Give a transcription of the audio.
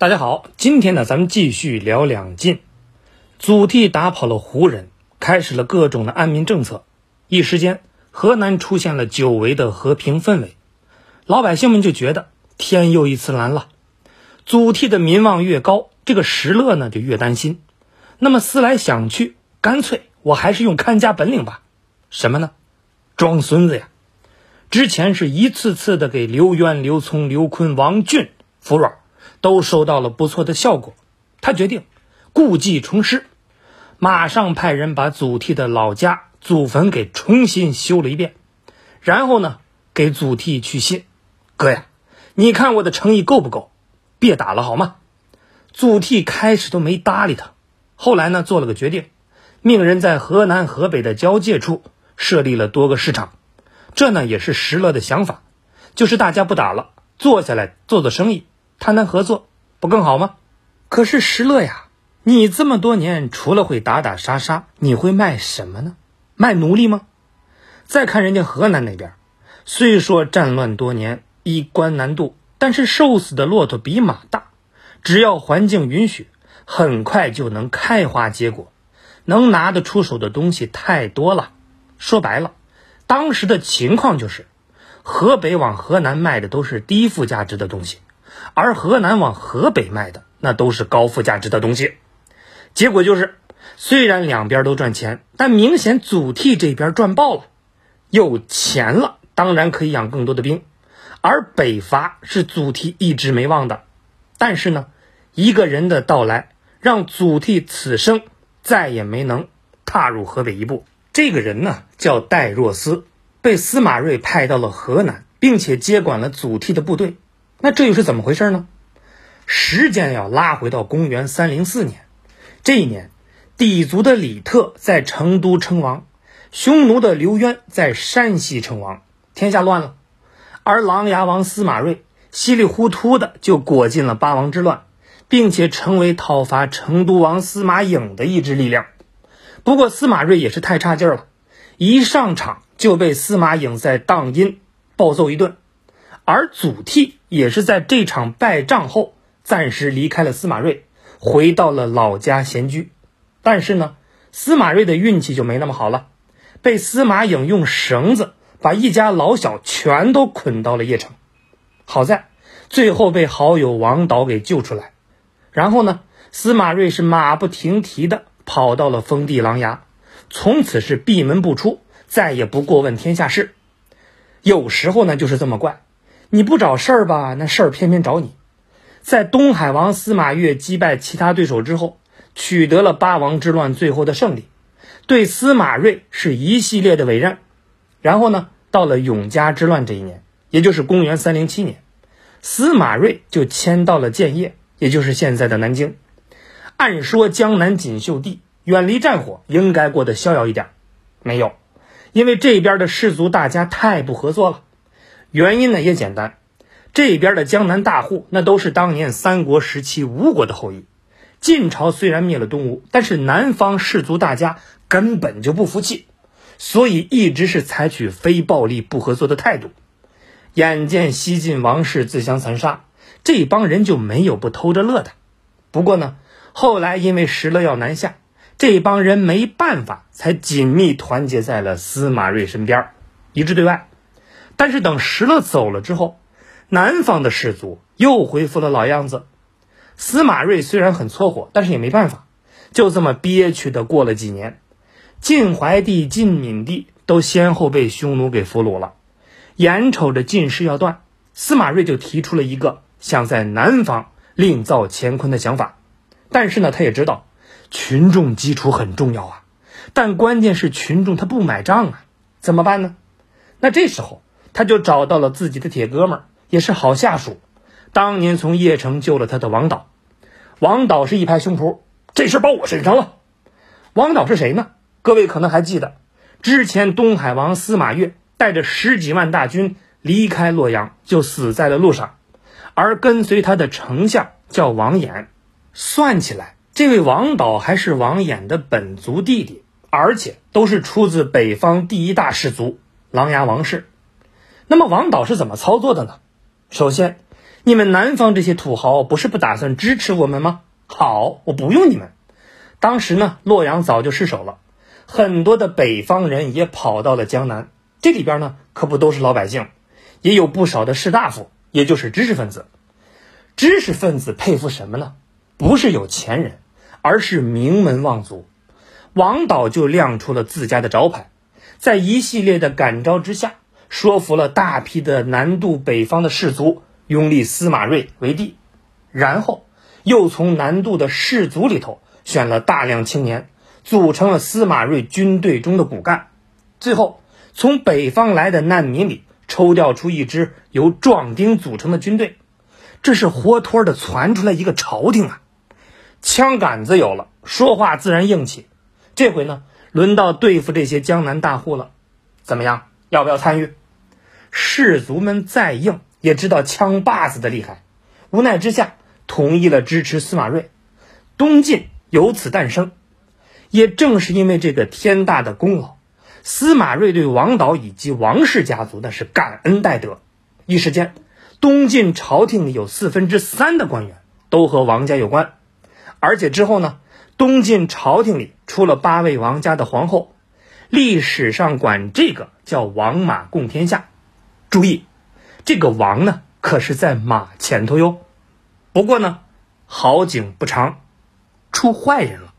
大家好，今天呢，咱们继续聊两晋。祖逖打跑了胡人，开始了各种的安民政策，一时间河南出现了久违的和平氛围。老百姓们就觉得天又一次蓝了。祖逖的民望越高，这个石勒呢就越担心。那么思来想去，干脆我还是用看家本领吧。什么呢？装孙子呀！之前是一次次的给刘渊、刘聪、刘琨、王俊服软。都收到了不错的效果，他决定故技重施，马上派人把祖逖的老家祖坟给重新修了一遍，然后呢，给祖逖去信：“哥呀，你看我的诚意够不够？别打了好吗？”祖逖开始都没搭理他，后来呢，做了个决定，命人在河南河北的交界处设立了多个市场，这呢也是石勒的想法，就是大家不打了，坐下来做做生意。谈谈合作不更好吗？可是石勒呀，你这么多年除了会打打杀杀，你会卖什么呢？卖奴隶吗？再看人家河南那边，虽说战乱多年，衣冠难度，但是瘦死的骆驼比马大，只要环境允许，很快就能开花结果，能拿得出手的东西太多了。说白了，当时的情况就是，河北往河南卖的都是低附加值的东西。而河南往河北卖的那都是高附加值的东西，结果就是，虽然两边都赚钱，但明显祖逖这边赚爆了，有钱了，当然可以养更多的兵。而北伐是祖逖一直没忘的，但是呢，一个人的到来让祖逖此生再也没能踏入河北一步。这个人呢叫戴若思，被司马睿派到了河南，并且接管了祖逖的部队。那这又是怎么回事呢？时间要拉回到公元三零四年，这一年，氐族的李特在成都称王，匈奴的刘渊在山西称王，天下乱了。而琅琊王司马睿稀里糊涂的就裹进了八王之乱，并且成为讨伐成都王司马颖的一支力量。不过司马睿也是太差劲了，一上场就被司马颖在荡阴暴揍一顿。而祖逖也是在这场败仗后，暂时离开了司马睿，回到了老家闲居。但是呢，司马睿的运气就没那么好了，被司马颖用绳子把一家老小全都捆到了邺城。好在最后被好友王导给救出来。然后呢，司马睿是马不停蹄的跑到了封地琅琊，从此是闭门不出，再也不过问天下事。有时候呢，就是这么怪。你不找事儿吧，那事儿偏偏找你。在东海王司马越击败其他对手之后，取得了八王之乱最后的胜利，对司马睿是一系列的委任。然后呢，到了永嘉之乱这一年，也就是公元三零七年，司马睿就迁到了建业，也就是现在的南京。按说江南锦绣地，远离战火，应该过得逍遥一点，没有，因为这边的士族大家太不合作了。原因呢也简单，这边的江南大户那都是当年三国时期吴国的后裔。晋朝虽然灭了东吴，但是南方士族大家根本就不服气，所以一直是采取非暴力不合作的态度。眼见西晋王室自相残杀，这帮人就没有不偷着乐的。不过呢，后来因为石勒要南下，这帮人没办法，才紧密团结在了司马睿身边，一致对外。但是等石勒走了之后，南方的士族又恢复了老样子。司马睿虽然很搓火，但是也没办法，就这么憋屈的过了几年。晋怀帝、晋敏帝都先后被匈奴给俘虏了，眼瞅着晋室要断，司马睿就提出了一个想在南方另造乾坤的想法。但是呢，他也知道群众基础很重要啊，但关键是群众他不买账啊，怎么办呢？那这时候。他就找到了自己的铁哥们儿，也是好下属，当年从邺城救了他的王导。王导是一拍胸脯，这事包我身上了。王导是谁呢？各位可能还记得，之前东海王司马越带着十几万大军离开洛阳，就死在了路上，而跟随他的丞相叫王衍。算起来，这位王导还是王衍的本族弟弟，而且都是出自北方第一大氏族——琅琊王氏。那么王导是怎么操作的呢？首先，你们南方这些土豪不是不打算支持我们吗？好，我不用你们。当时呢，洛阳早就失守了，很多的北方人也跑到了江南。这里边呢，可不都是老百姓，也有不少的士大夫，也就是知识分子。知识分子佩服什么呢？不是有钱人，而是名门望族。王导就亮出了自家的招牌，在一系列的感召之下，说服了大批的南渡北方的士族拥立司马睿为帝，然后又从南渡的士族里头选了大量青年，组成了司马睿军队中的骨干，最后从北方来的难民里抽调出一支由壮丁组成的军队。这是活脱的传出来一个朝廷啊！枪杆子有了，说话自然硬气。这回呢，轮到对付这些江南大户了。怎么样？要不要参与？士族们再硬，也知道枪把子的厉害。无奈之下，同意了支持司马睿。东晋由此诞生。也正是因为这个天大的功劳，司马睿对王导以及王氏家族那是感恩戴德。一时间。东晋朝廷里有四分之三的官员都和王家有关，而且之后呢，东晋朝廷里出了八位王家的皇后，历史上管这个叫王马共天下。注意，这个王呢可是在马前头哟。不过呢，好景不长，出坏人了。